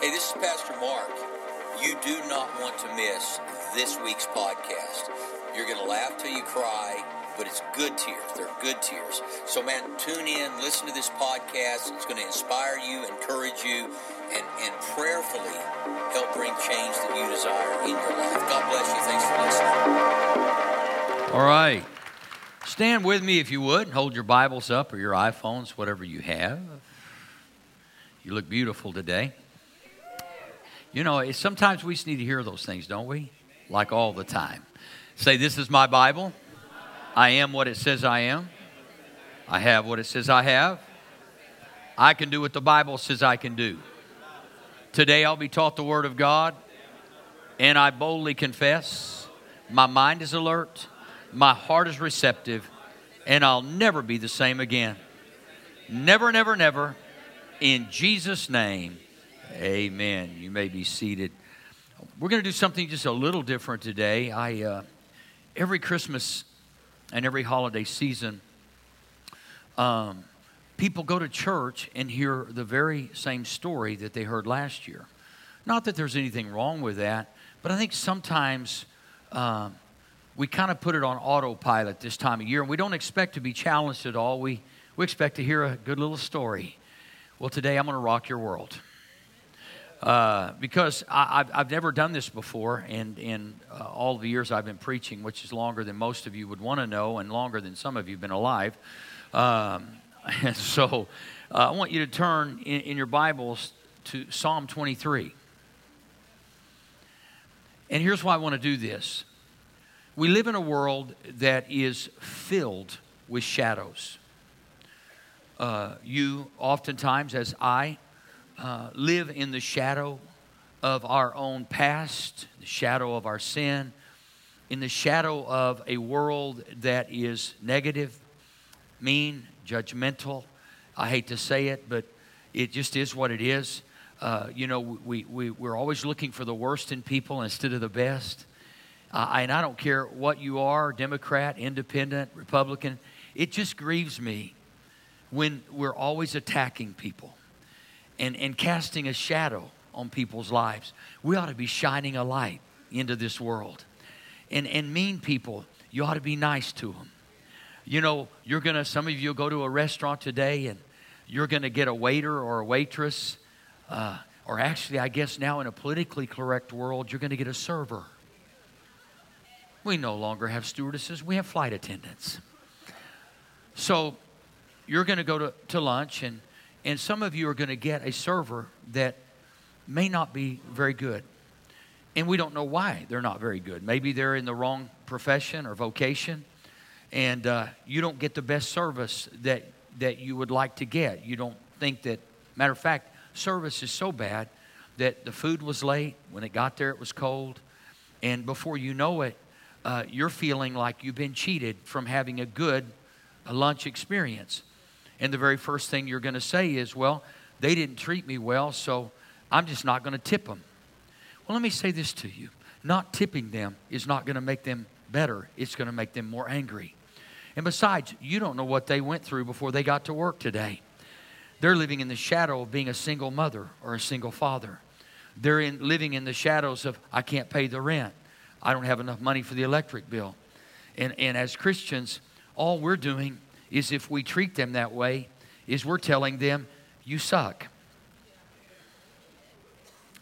Hey, this is Pastor Mark. You do not want to miss this week's podcast. You're going to laugh till you cry, but it's good tears. They're good tears. So, man, tune in, listen to this podcast. It's going to inspire you, encourage you, and, and prayerfully help bring change that you desire in your life. God bless you. Thanks for listening. All right. Stand with me if you would. Hold your Bibles up or your iPhones, whatever you have. You look beautiful today. You know, sometimes we just need to hear those things, don't we? Like all the time. Say, This is my Bible. I am what it says I am. I have what it says I have. I can do what the Bible says I can do. Today I'll be taught the Word of God, and I boldly confess my mind is alert, my heart is receptive, and I'll never be the same again. Never, never, never. In Jesus' name. Amen. You may be seated. We're going to do something just a little different today. I uh, every Christmas and every holiday season, um, people go to church and hear the very same story that they heard last year. Not that there's anything wrong with that, but I think sometimes um, we kind of put it on autopilot this time of year, and we don't expect to be challenged at all. We we expect to hear a good little story. Well, today I'm going to rock your world. Uh, because I, have I've never done this before, and in uh, all the years I've been preaching, which is longer than most of you would want to know, and longer than some of you have been alive. Um, and so uh, I want you to turn in, in your Bibles to Psalm 23. And here's why I want to do this we live in a world that is filled with shadows. Uh, you, oftentimes, as I, uh, live in the shadow of our own past, the shadow of our sin, in the shadow of a world that is negative, mean, judgmental. I hate to say it, but it just is what it is. Uh, you know, we, we, we're always looking for the worst in people instead of the best. Uh, and I don't care what you are Democrat, Independent, Republican. It just grieves me when we're always attacking people and, and casting a shadow on people's lives. We ought to be shining a light into this world. And, and mean people, you ought to be nice to them. You know, you're going to, some of you go to a restaurant today and you're going to get a waiter or a waitress, uh, or actually, I guess now in a politically correct world, you're going to get a server. We no longer have stewardesses, we have flight attendants. So you're going to go to, to lunch and and some of you are going to get a server that may not be very good. And we don't know why they're not very good. Maybe they're in the wrong profession or vocation, and uh, you don't get the best service that, that you would like to get. You don't think that, matter of fact, service is so bad that the food was late. When it got there, it was cold. And before you know it, uh, you're feeling like you've been cheated from having a good a lunch experience. And the very first thing you're going to say is, well, they didn't treat me well, so I'm just not going to tip them. Well, let me say this to you not tipping them is not going to make them better, it's going to make them more angry. And besides, you don't know what they went through before they got to work today. They're living in the shadow of being a single mother or a single father. They're in, living in the shadows of, I can't pay the rent. I don't have enough money for the electric bill. And, and as Christians, all we're doing is if we treat them that way, is we're telling them, you suck.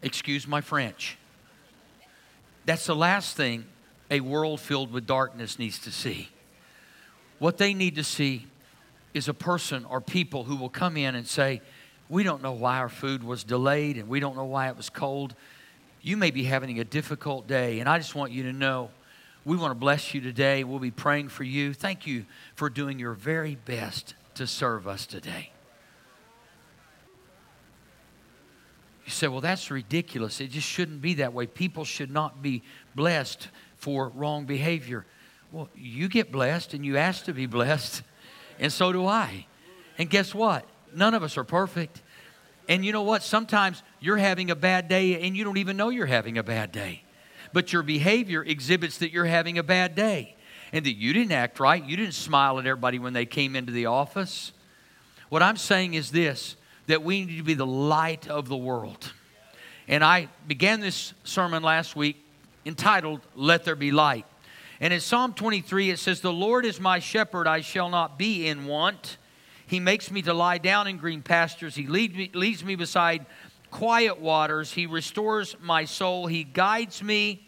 Excuse my French. That's the last thing a world filled with darkness needs to see. What they need to see is a person or people who will come in and say, We don't know why our food was delayed and we don't know why it was cold. You may be having a difficult day, and I just want you to know we want to bless you today. We'll be praying for you. Thank you for doing your very best to serve us today. You say, well, that's ridiculous. It just shouldn't be that way. People should not be blessed for wrong behavior. Well, you get blessed and you ask to be blessed, and so do I. And guess what? None of us are perfect. And you know what? Sometimes you're having a bad day and you don't even know you're having a bad day but your behavior exhibits that you're having a bad day and that you didn't act right. You didn't smile at everybody when they came into the office. What I'm saying is this that we need to be the light of the world. And I began this sermon last week entitled, Let There Be Light. And in Psalm 23, it says, The Lord is my shepherd, I shall not be in want. He makes me to lie down in green pastures. He me, leads me beside quiet waters. He restores my soul. He guides me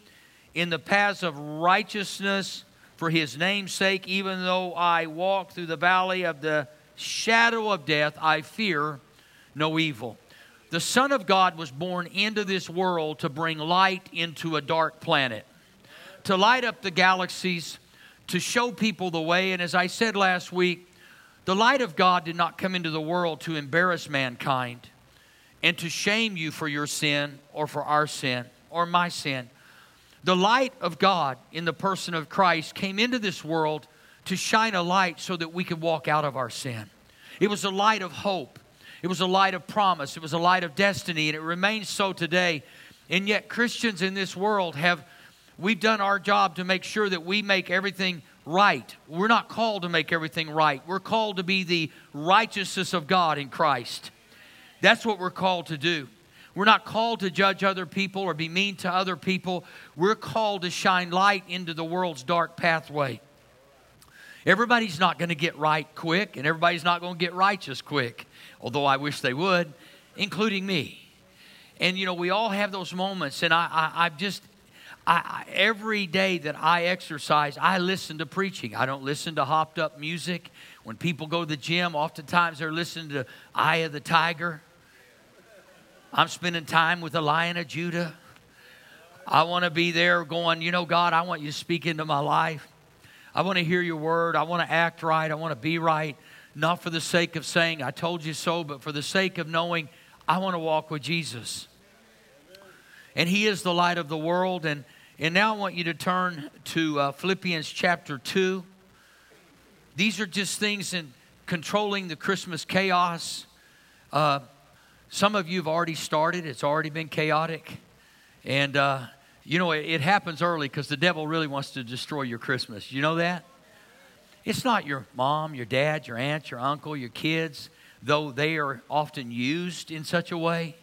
in the paths of righteousness for his name's sake. Even though I walk through the valley of the shadow of death, I fear no evil. The Son of God was born into this world to bring light into a dark planet, to light up the galaxies, to show people the way. And as I said last week, the light of God did not come into the world to embarrass mankind and to shame you for your sin or for our sin or my sin. The light of God in the person of Christ came into this world to shine a light so that we could walk out of our sin. It was a light of hope. It was a light of promise. It was a light of destiny, and it remains so today. And yet, Christians in this world have, we've done our job to make sure that we make everything right. We're not called to make everything right. We're called to be the righteousness of God in Christ. That's what we're called to do. We're not called to judge other people or be mean to other people. We're called to shine light into the world's dark pathway. Everybody's not going to get right quick, and everybody's not going to get righteous quick, although I wish they would, including me. And you know, we all have those moments, and I, I, I've just, I, every day that I exercise, I listen to preaching. I don't listen to hopped up music. When people go to the gym, oftentimes they're listening to Eye of the Tiger. I'm spending time with the Lion of Judah. I want to be there going, you know, God, I want you to speak into my life. I want to hear your word. I want to act right. I want to be right, not for the sake of saying, I told you so, but for the sake of knowing I want to walk with Jesus. And He is the light of the world. And, and now I want you to turn to uh, Philippians chapter 2. These are just things in controlling the Christmas chaos. Uh, some of you have already started, it's already been chaotic. And, uh, you know, it, it happens early because the devil really wants to destroy your Christmas. You know that? It's not your mom, your dad, your aunt, your uncle, your kids, though they are often used in such a way.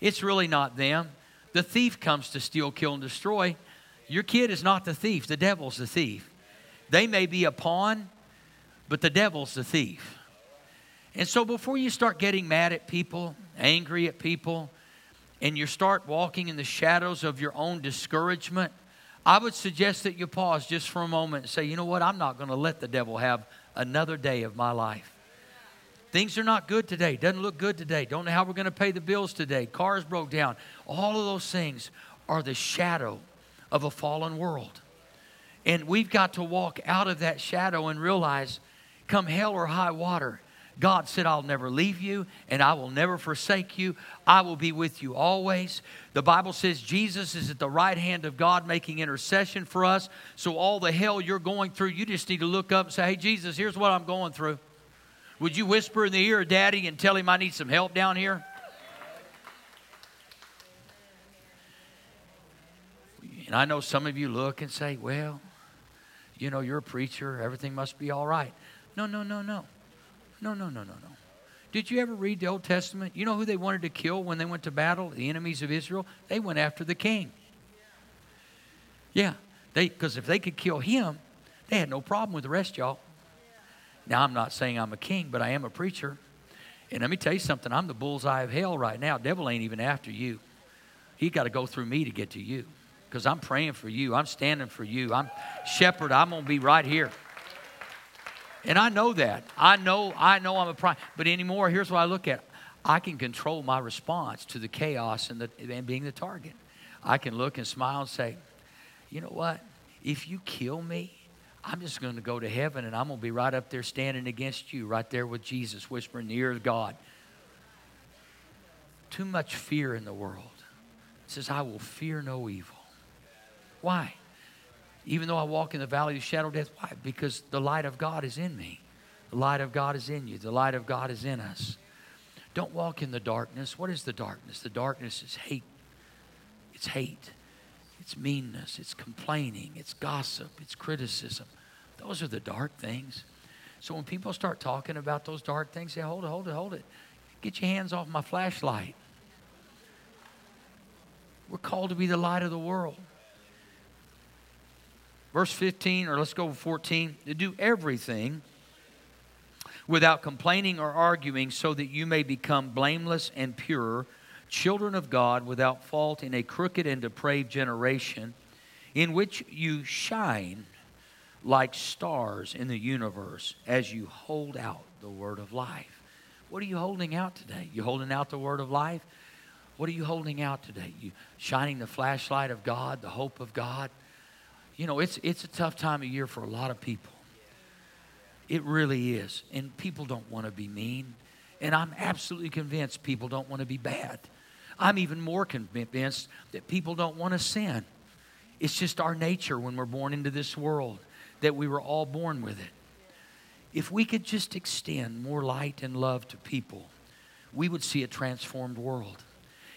It's really not them. The thief comes to steal, kill, and destroy. Your kid is not the thief, the devil's the thief. They may be a pawn, but the devil's the thief. And so before you start getting mad at people, angry at people, and you start walking in the shadows of your own discouragement, I would suggest that you pause just for a moment and say, you know what, I'm not going to let the devil have another day of my life. Things are not good today. Doesn't look good today. Don't know how we're going to pay the bills today. Cars broke down. All of those things are the shadow of a fallen world. And we've got to walk out of that shadow and realize, come hell or high water, God said, I'll never leave you and I will never forsake you. I will be with you always. The Bible says Jesus is at the right hand of God making intercession for us. So, all the hell you're going through, you just need to look up and say, Hey, Jesus, here's what I'm going through. Would you whisper in the ear of daddy and tell him I need some help down here? And I know some of you look and say, Well, you know, you're a preacher, everything must be all right. No, no, no, no. No, no, no, no, no. Did you ever read the Old Testament? You know who they wanted to kill when they went to battle? The enemies of Israel? They went after the king. Yeah, they because if they could kill him, they had no problem with the rest, y'all. Now I'm not saying I'm a king, but I am a preacher. And let me tell you something, I'm the bullseye of hell right now. Devil ain't even after you. He got to go through me to get to you. Because I'm praying for you. I'm standing for you. I'm shepherd. I'm gonna be right here. And I know that. I know, I know I'm a prime. But anymore, here's what I look at. I can control my response to the chaos and, the, and being the target. I can look and smile and say, you know what? If you kill me, I'm just going to go to heaven and I'm going to be right up there standing against you, right there with Jesus, whispering in the ear of God. Too much fear in the world. It says, I will fear no evil. Why? Even though I walk in the valley of shadow of death, why? Because the light of God is in me. The light of God is in you. The light of God is in us. Don't walk in the darkness. What is the darkness? The darkness is hate. It's hate. It's meanness. It's complaining. It's gossip. It's criticism. Those are the dark things. So when people start talking about those dark things, say, hold it, hold it, hold it. Get your hands off my flashlight. We're called to be the light of the world. Verse 15, or let's go 14, to do everything without complaining or arguing, so that you may become blameless and pure, children of God without fault in a crooked and depraved generation, in which you shine like stars in the universe as you hold out the word of life. What are you holding out today? You holding out the word of life? What are you holding out today? You shining the flashlight of God, the hope of God? You know, it's it's a tough time of year for a lot of people. It really is. And people don't want to be mean. And I'm absolutely convinced people don't want to be bad. I'm even more convinced that people don't want to sin. It's just our nature when we're born into this world that we were all born with it. If we could just extend more light and love to people, we would see a transformed world.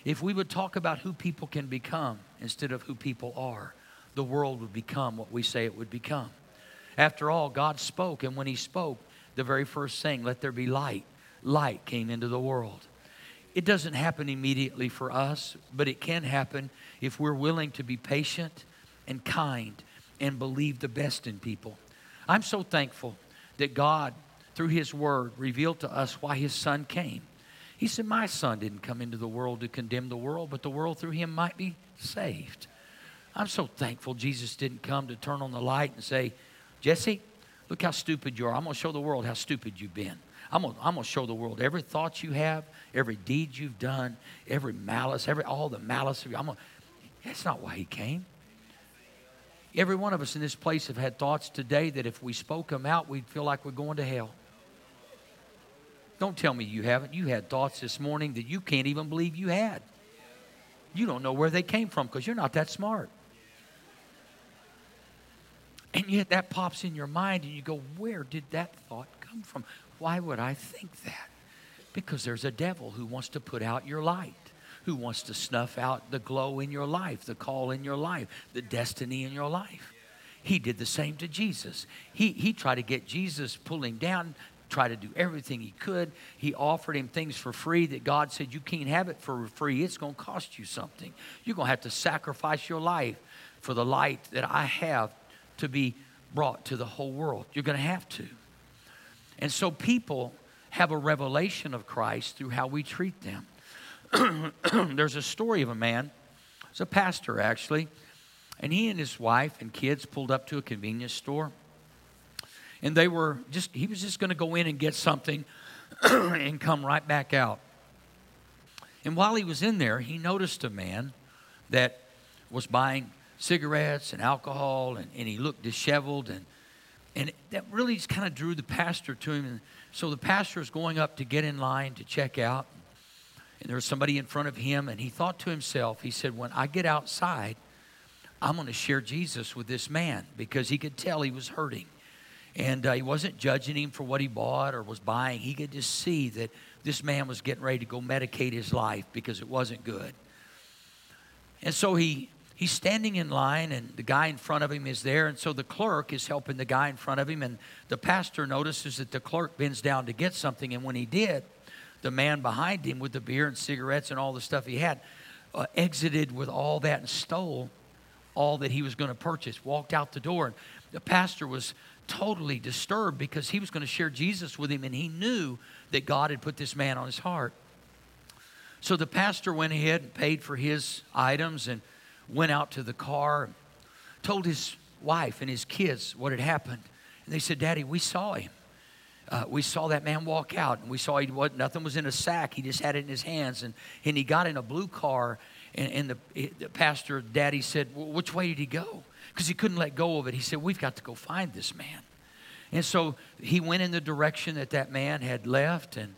If we would talk about who people can become instead of who people are, the world would become what we say it would become. After all, God spoke, and when He spoke, the very first thing, let there be light, light came into the world. It doesn't happen immediately for us, but it can happen if we're willing to be patient and kind and believe the best in people. I'm so thankful that God, through His Word, revealed to us why His Son came. He said, My Son didn't come into the world to condemn the world, but the world through Him might be saved. I'm so thankful Jesus didn't come to turn on the light and say, Jesse, look how stupid you are. I'm going to show the world how stupid you've been. I'm going, to show the world every thought you have, every deed you've done, every malice, every all the malice of you. I'm gonna, that's not why he came. Every one of us in this place have had thoughts today that if we spoke them out, we'd feel like we're going to hell. Don't tell me you haven't. You had thoughts this morning that you can't even believe you had. You don't know where they came from because you're not that smart. And yet that pops in your mind, and you go, Where did that thought come from? Why would I think that? Because there's a devil who wants to put out your light, who wants to snuff out the glow in your life, the call in your life, the destiny in your life. He did the same to Jesus. He, he tried to get Jesus pulling down, tried to do everything he could. He offered him things for free that God said, You can't have it for free. It's going to cost you something. You're going to have to sacrifice your life for the light that I have to be brought to the whole world. You're going to have to. And so people have a revelation of Christ through how we treat them. There's a story of a man, it's a pastor actually, and he and his wife and kids pulled up to a convenience store. And they were just, he was just going to go in and get something and come right back out. And while he was in there, he noticed a man that was buying cigarettes and alcohol, and, and he looked disheveled. And, and that really just kind of drew the pastor to him. And so the pastor is going up to get in line to check out. And there was somebody in front of him, and he thought to himself, he said, When I get outside, I'm going to share Jesus with this man because he could tell he was hurting. And uh, he wasn't judging him for what he bought or was buying. He could just see that this man was getting ready to go medicate his life because it wasn't good. And so he he's standing in line and the guy in front of him is there. And so the clerk is helping the guy in front of him. And the pastor notices that the clerk bends down to get something. And when he did the man behind him with the beer and cigarettes and all the stuff he had uh, exited with all that and stole all that he was going to purchase walked out the door. And the pastor was totally disturbed because he was going to share jesus with him. And he knew that god had put this man on his heart. So the pastor went ahead and paid for his items. And went out to the car, told his wife and his kids what had happened. And they said, Daddy, we saw him. Uh, we saw that man walk out, and we saw he was, nothing was in a sack. He just had it in his hands, and, and he got in a blue car. And, and the, the pastor, Daddy, said, "Which way did he go?" Because he couldn't let go of it. He said, "We've got to go find this man." And so he went in the direction that that man had left, and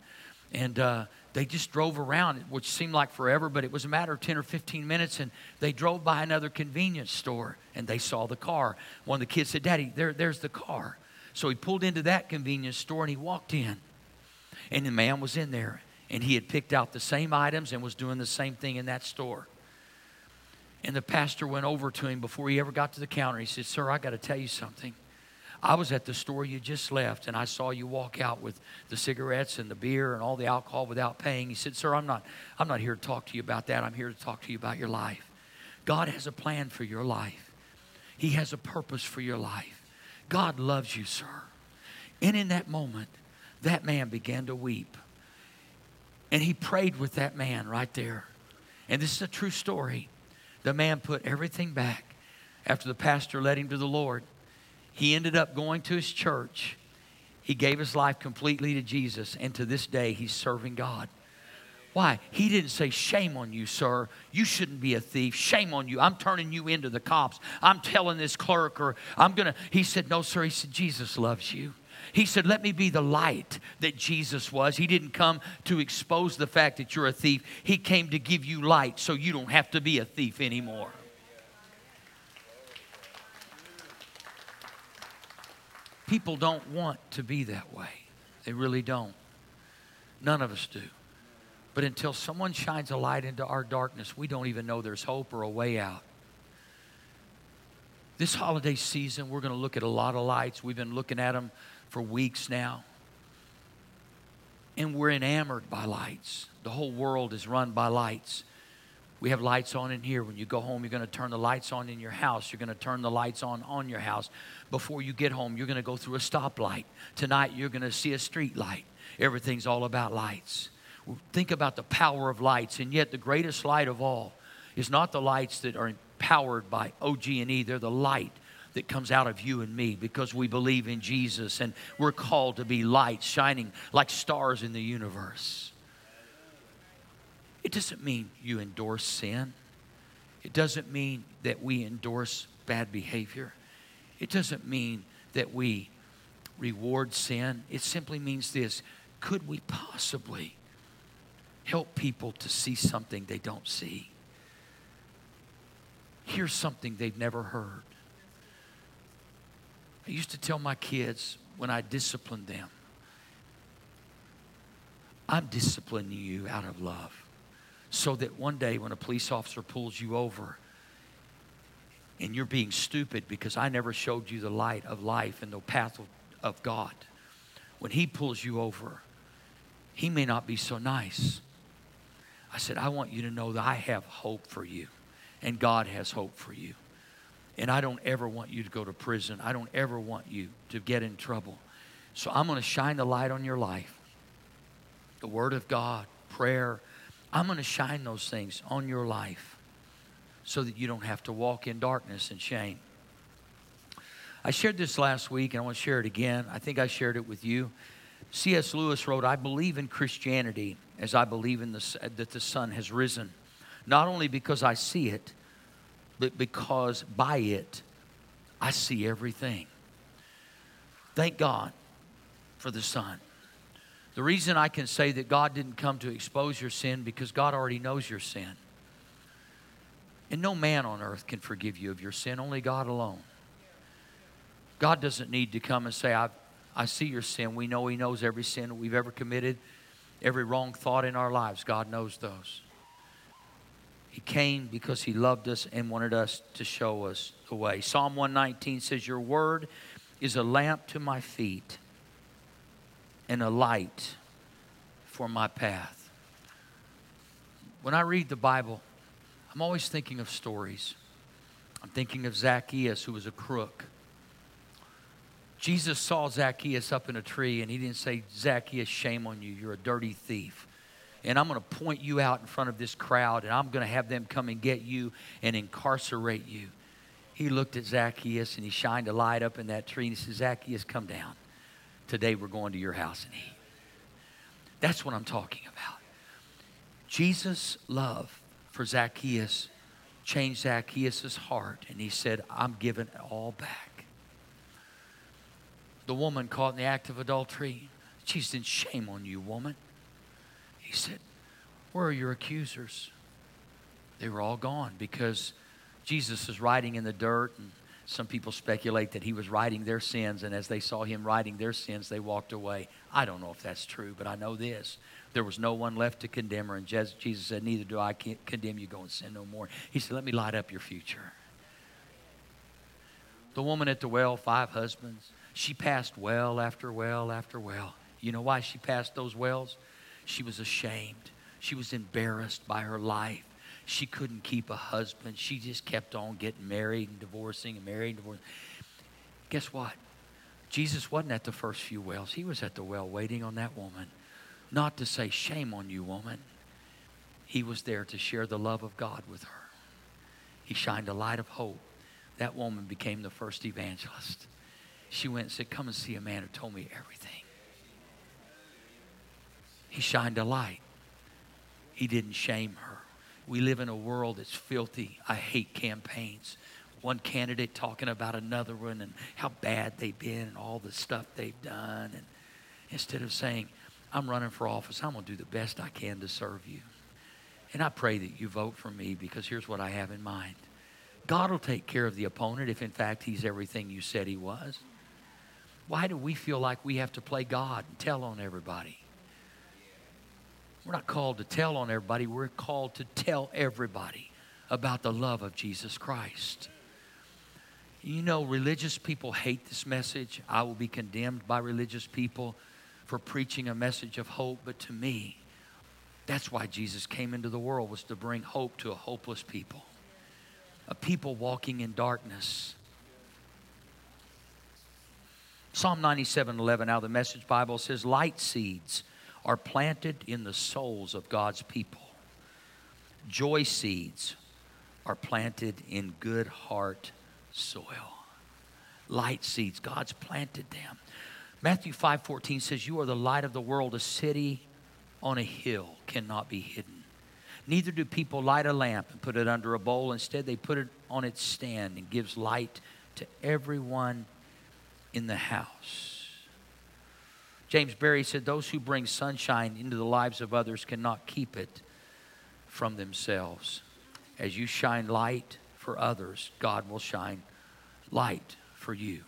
and uh, they just drove around, which seemed like forever, but it was a matter of 10 or 15 minutes. And they drove by another convenience store and they saw the car. One of the kids said, Daddy, there, there's the car. So he pulled into that convenience store and he walked in. And the man was in there and he had picked out the same items and was doing the same thing in that store. And the pastor went over to him before he ever got to the counter. He said, Sir, I got to tell you something. I was at the store you just left and I saw you walk out with the cigarettes and the beer and all the alcohol without paying. He said, Sir, I'm not, I'm not here to talk to you about that. I'm here to talk to you about your life. God has a plan for your life, He has a purpose for your life. God loves you, sir. And in that moment, that man began to weep. And he prayed with that man right there. And this is a true story. The man put everything back after the pastor led him to the Lord. He ended up going to his church. He gave his life completely to Jesus, and to this day, he's serving God. Why? He didn't say, Shame on you, sir. You shouldn't be a thief. Shame on you. I'm turning you into the cops. I'm telling this clerk, or I'm going to. He said, No, sir. He said, Jesus loves you. He said, Let me be the light that Jesus was. He didn't come to expose the fact that you're a thief, He came to give you light so you don't have to be a thief anymore. People don't want to be that way. They really don't. None of us do. But until someone shines a light into our darkness, we don't even know there's hope or a way out. This holiday season, we're going to look at a lot of lights. We've been looking at them for weeks now. And we're enamored by lights. The whole world is run by lights. We have lights on in here. When you go home, you're going to turn the lights on in your house. You're going to turn the lights on on your house. Before you get home, you're going to go through a stoplight. Tonight, you're going to see a street light. Everything's all about lights. Think about the power of lights, and yet the greatest light of all is not the lights that are powered by OG&E. They're the light that comes out of you and me because we believe in Jesus and we're called to be lights shining like stars in the universe. It doesn't mean you endorse sin. It doesn't mean that we endorse bad behavior. It doesn't mean that we reward sin. It simply means this could we possibly help people to see something they don't see? Hear something they've never heard. I used to tell my kids when I disciplined them, I'm disciplining you out of love. So that one day when a police officer pulls you over and you're being stupid because I never showed you the light of life and the path of, of God, when he pulls you over, he may not be so nice. I said, I want you to know that I have hope for you and God has hope for you. And I don't ever want you to go to prison. I don't ever want you to get in trouble. So I'm going to shine the light on your life. The Word of God, prayer. I'm going to shine those things on your life so that you don't have to walk in darkness and shame. I shared this last week and I want to share it again. I think I shared it with you. C.S. Lewis wrote, I believe in Christianity as I believe in the, that the sun has risen not only because I see it, but because by it I see everything. Thank God for the Son. The reason I can say that God didn't come to expose your sin because God already knows your sin. And no man on earth can forgive you of your sin, only God alone. God doesn't need to come and say, I, I see your sin. We know He knows every sin we've ever committed, every wrong thought in our lives. God knows those. He came because he loved us and wanted us to show us the way. Psalm 119 says, Your word is a lamp to my feet and a light for my path. When I read the Bible, I'm always thinking of stories. I'm thinking of Zacchaeus, who was a crook. Jesus saw Zacchaeus up in a tree, and he didn't say, Zacchaeus, shame on you. You're a dirty thief and I'm going to point you out in front of this crowd, and I'm going to have them come and get you and incarcerate you. He looked at Zacchaeus and he shined a light up in that tree and he said, Zacchaeus, come down. Today we're going to your house and eat. That's what I'm talking about. Jesus' love for Zacchaeus changed Zacchaeus' heart, and he said, I'm giving it all back. The woman caught in the act of adultery, she said, Shame on you, woman. He said, Where are your accusers? They were all gone because Jesus is writing in the dirt, and some people speculate that he was writing their sins, and as they saw him writing their sins, they walked away. I don't know if that's true, but I know this. There was no one left to condemn her, and Jesus said, Neither do I condemn you. Go and sin no more. He said, Let me light up your future. The woman at the well, five husbands, she passed well after well after well. You know why she passed those wells? She was ashamed. She was embarrassed by her life. She couldn't keep a husband. She just kept on getting married and divorcing and married and divorcing. Guess what? Jesus wasn't at the first few wells. He was at the well waiting on that woman. Not to say, shame on you, woman. He was there to share the love of God with her. He shined a light of hope. That woman became the first evangelist. She went and said, Come and see a man who told me everything. He shined a light. He didn't shame her. We live in a world that's filthy. I hate campaigns. One candidate talking about another one and how bad they've been and all the stuff they've done. And instead of saying, I'm running for office, I'm going to do the best I can to serve you. And I pray that you vote for me because here's what I have in mind God will take care of the opponent if, in fact, he's everything you said he was. Why do we feel like we have to play God and tell on everybody? We're not called to tell on everybody, we're called to tell everybody about the love of Jesus Christ. You know, religious people hate this message. I will be condemned by religious people for preaching a message of hope, but to me, that's why Jesus came into the world was to bring hope to a hopeless people. A people walking in darkness. Psalm 97 11 out of the Message Bible says, Light seeds are planted in the souls of God's people. Joy seeds are planted in good heart soil. Light seeds, God's planted them. Matthew 5:14 says, "You are the light of the world. A city on a hill cannot be hidden. Neither do people light a lamp and put it under a bowl. Instead, they put it on its stand and gives light to everyone in the house." James Barrie said, Those who bring sunshine into the lives of others cannot keep it from themselves. As you shine light for others, God will shine light for you.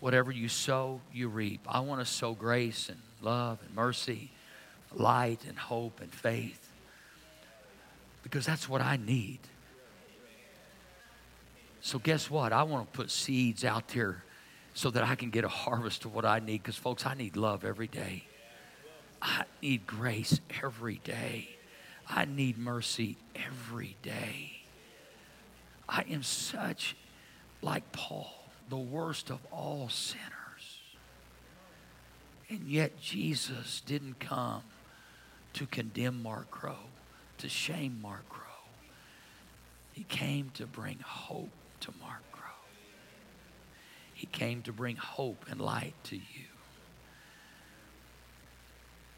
Whatever you sow, you reap. I want to sow grace and love and mercy, light and hope and faith, because that's what I need. So, guess what? I want to put seeds out there so that I can get a harvest of what I need. Because, folks, I need love every day. I need grace every day. I need mercy every day. I am such like Paul, the worst of all sinners. And yet, Jesus didn't come to condemn Mark Crow, to shame Mark Crow. He came to bring hope to Mark he came to bring hope and light to you.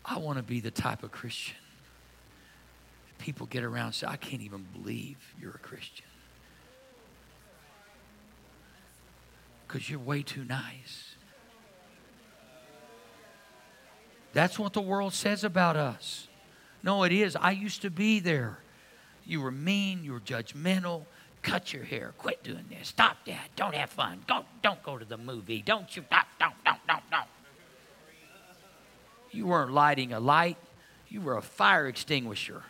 I want to be the type of Christian. People get around and say, I can't even believe you're a Christian. Because you're way too nice. That's what the world says about us. No, it is. I used to be there. You were mean, you were judgmental, cut your hair. Quit doing this. Stop that. Don't have fun. Don't, don't go to the movie. Don't you. Don't, don't, don't, don't, don't. You weren't lighting a light, you were a fire extinguisher.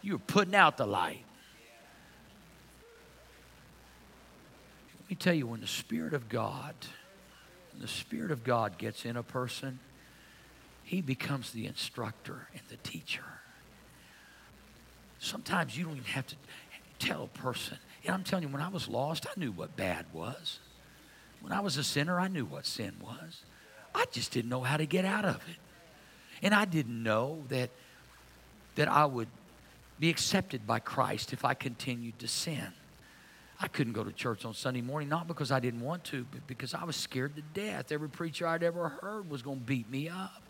You were putting out the light. Let me tell you, when the Spirit of God, when the Spirit of God gets in a person, he becomes the instructor and the teacher. Sometimes you don't even have to, tell a person. And I'm telling you, when I was lost, I knew what bad was. When I was a sinner, I knew what sin was. I just didn't know how to get out of it. And I didn't know that, that I would be accepted by Christ if I continued to sin. I couldn't go to church on Sunday morning, not because I didn't want to, but because I was scared to death. Every preacher I'd ever heard was going to beat me up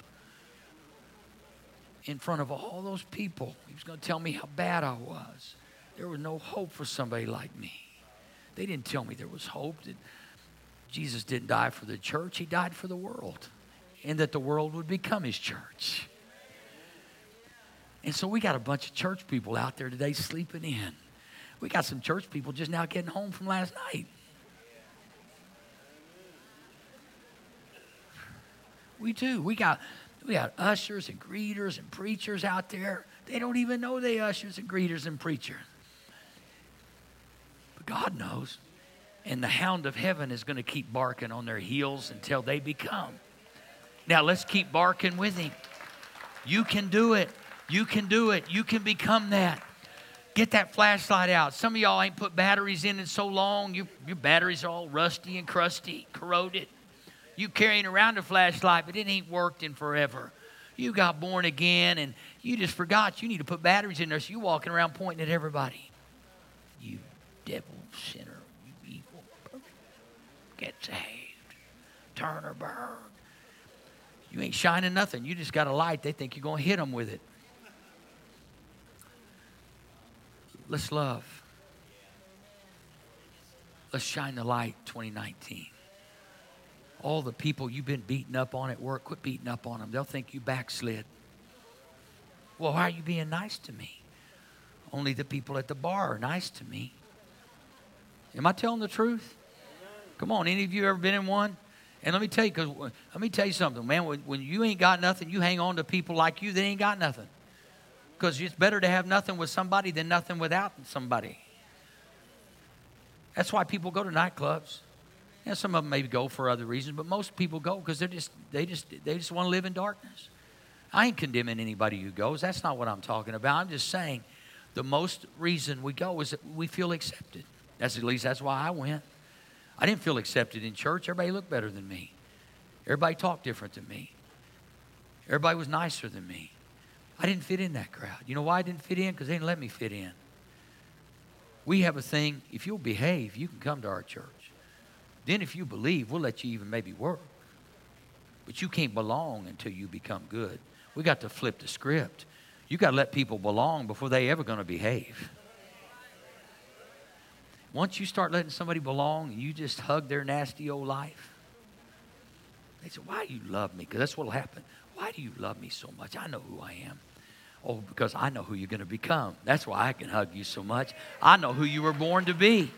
in front of all those people. He was going to tell me how bad I was. There was no hope for somebody like me. They didn't tell me there was hope that Jesus didn't die for the church, He died for the world, and that the world would become His church. And so we got a bunch of church people out there today sleeping in. We got some church people just now getting home from last night. We do. We got we got ushers and greeters and preachers out there. They don't even know they ushers and greeters and preachers. God knows. And the hound of heaven is going to keep barking on their heels until they become. Now let's keep barking with him. You can do it. You can do it. You can become that. Get that flashlight out. Some of y'all ain't put batteries in in so long. Your, your batteries are all rusty and crusty, corroded. You carrying around a flashlight, but it ain't worked in forever. You got born again and you just forgot you need to put batteries in there, so you walking around pointing at everybody. You devil sinner, you evil. Get saved. Turn or burn. You ain't shining nothing. You just got a light. They think you're going to hit them with it. Let's love. Let's shine the light 2019. All the people you've been beating up on at work, quit beating up on them. They'll think you backslid. Well, why are you being nice to me? Only the people at the bar are nice to me. Am I telling the truth? Come on, any of you ever been in one? And let me tell you, because uh, let me tell you something, man. When, when you ain't got nothing, you hang on to people like you that ain't got nothing. Because it's better to have nothing with somebody than nothing without somebody. That's why people go to nightclubs. And some of them maybe go for other reasons, but most people go because they're just they just they just want to live in darkness. I ain't condemning anybody who goes. That's not what I'm talking about. I'm just saying the most reason we go is that we feel accepted. That's at least that's why I went. I didn't feel accepted in church. Everybody looked better than me. Everybody talked different than me. Everybody was nicer than me. I didn't fit in that crowd. You know why I didn't fit in? Because they didn't let me fit in. We have a thing, if you'll behave, you can come to our church. Then, if you believe, we'll let you even maybe work. But you can't belong until you become good. We got to flip the script. You got to let people belong before they ever going to behave. Once you start letting somebody belong and you just hug their nasty old life, they say, Why do you love me? Because that's what will happen. Why do you love me so much? I know who I am. Oh, because I know who you're going to become. That's why I can hug you so much. I know who you were born to be.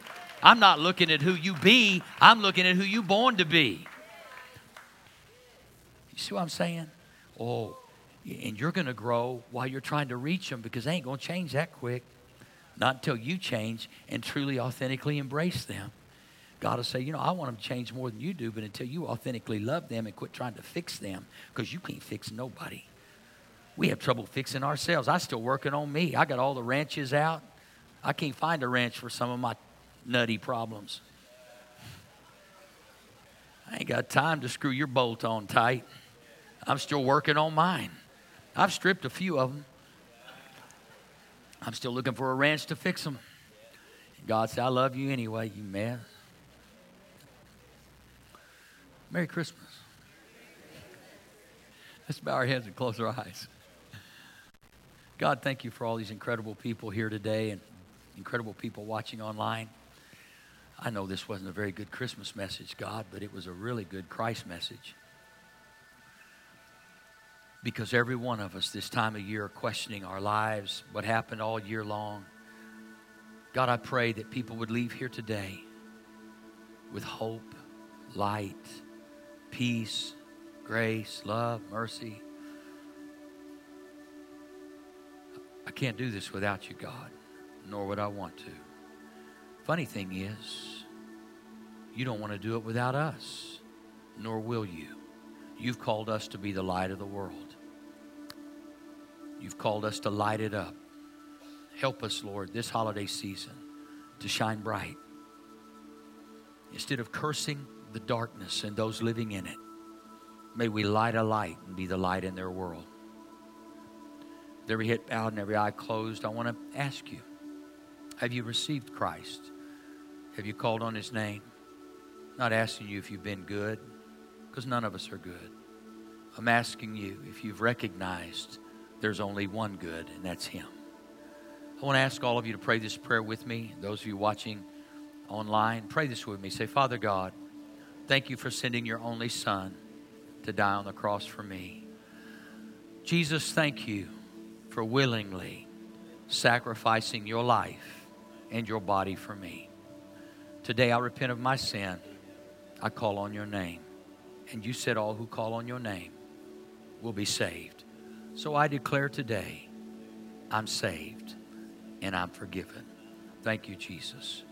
I'm not looking at who you be, I'm looking at who you born to be. You see what I'm saying? Oh, and you're going to grow while you're trying to reach them because they ain't going to change that quick. Not until you change and truly, authentically embrace them. God will say, you know, I want them to change more than you do, but until you authentically love them and quit trying to fix them, because you can't fix nobody. We have trouble fixing ourselves. I'm still working on me. I got all the wrenches out. I can't find a wrench for some of my nutty problems. I ain't got time to screw your bolt on tight. I'm still working on mine. I've stripped a few of them. I'm still looking for a wrench to fix them. God said, I love you anyway, you mess. Merry Christmas. Let's bow our heads and close our eyes. God, thank you for all these incredible people here today and incredible people watching online. I know this wasn't a very good Christmas message, God, but it was a really good Christ message. Because every one of us this time of year are questioning our lives, what happened all year long. God, I pray that people would leave here today with hope, light, peace, grace, love, mercy. I can't do this without you, God, nor would I want to. Funny thing is, you don't want to do it without us, nor will you. You've called us to be the light of the world. You've called us to light it up. Help us, Lord, this holiday season to shine bright. Instead of cursing the darkness and those living in it, may we light a light and be the light in their world. With every head bowed and every eye closed, I want to ask you have you received Christ? Have you called on his name? Not asking you if you've been good, because none of us are good. I'm asking you if you've recognized there's only one good, and that's him. I want to ask all of you to pray this prayer with me. Those of you watching online, pray this with me. Say, Father God, thank you for sending your only Son to die on the cross for me. Jesus, thank you for willingly sacrificing your life and your body for me. Today I repent of my sin. I call on your name. And you said, All who call on your name will be saved. So I declare today, I'm saved and I'm forgiven. Thank you, Jesus.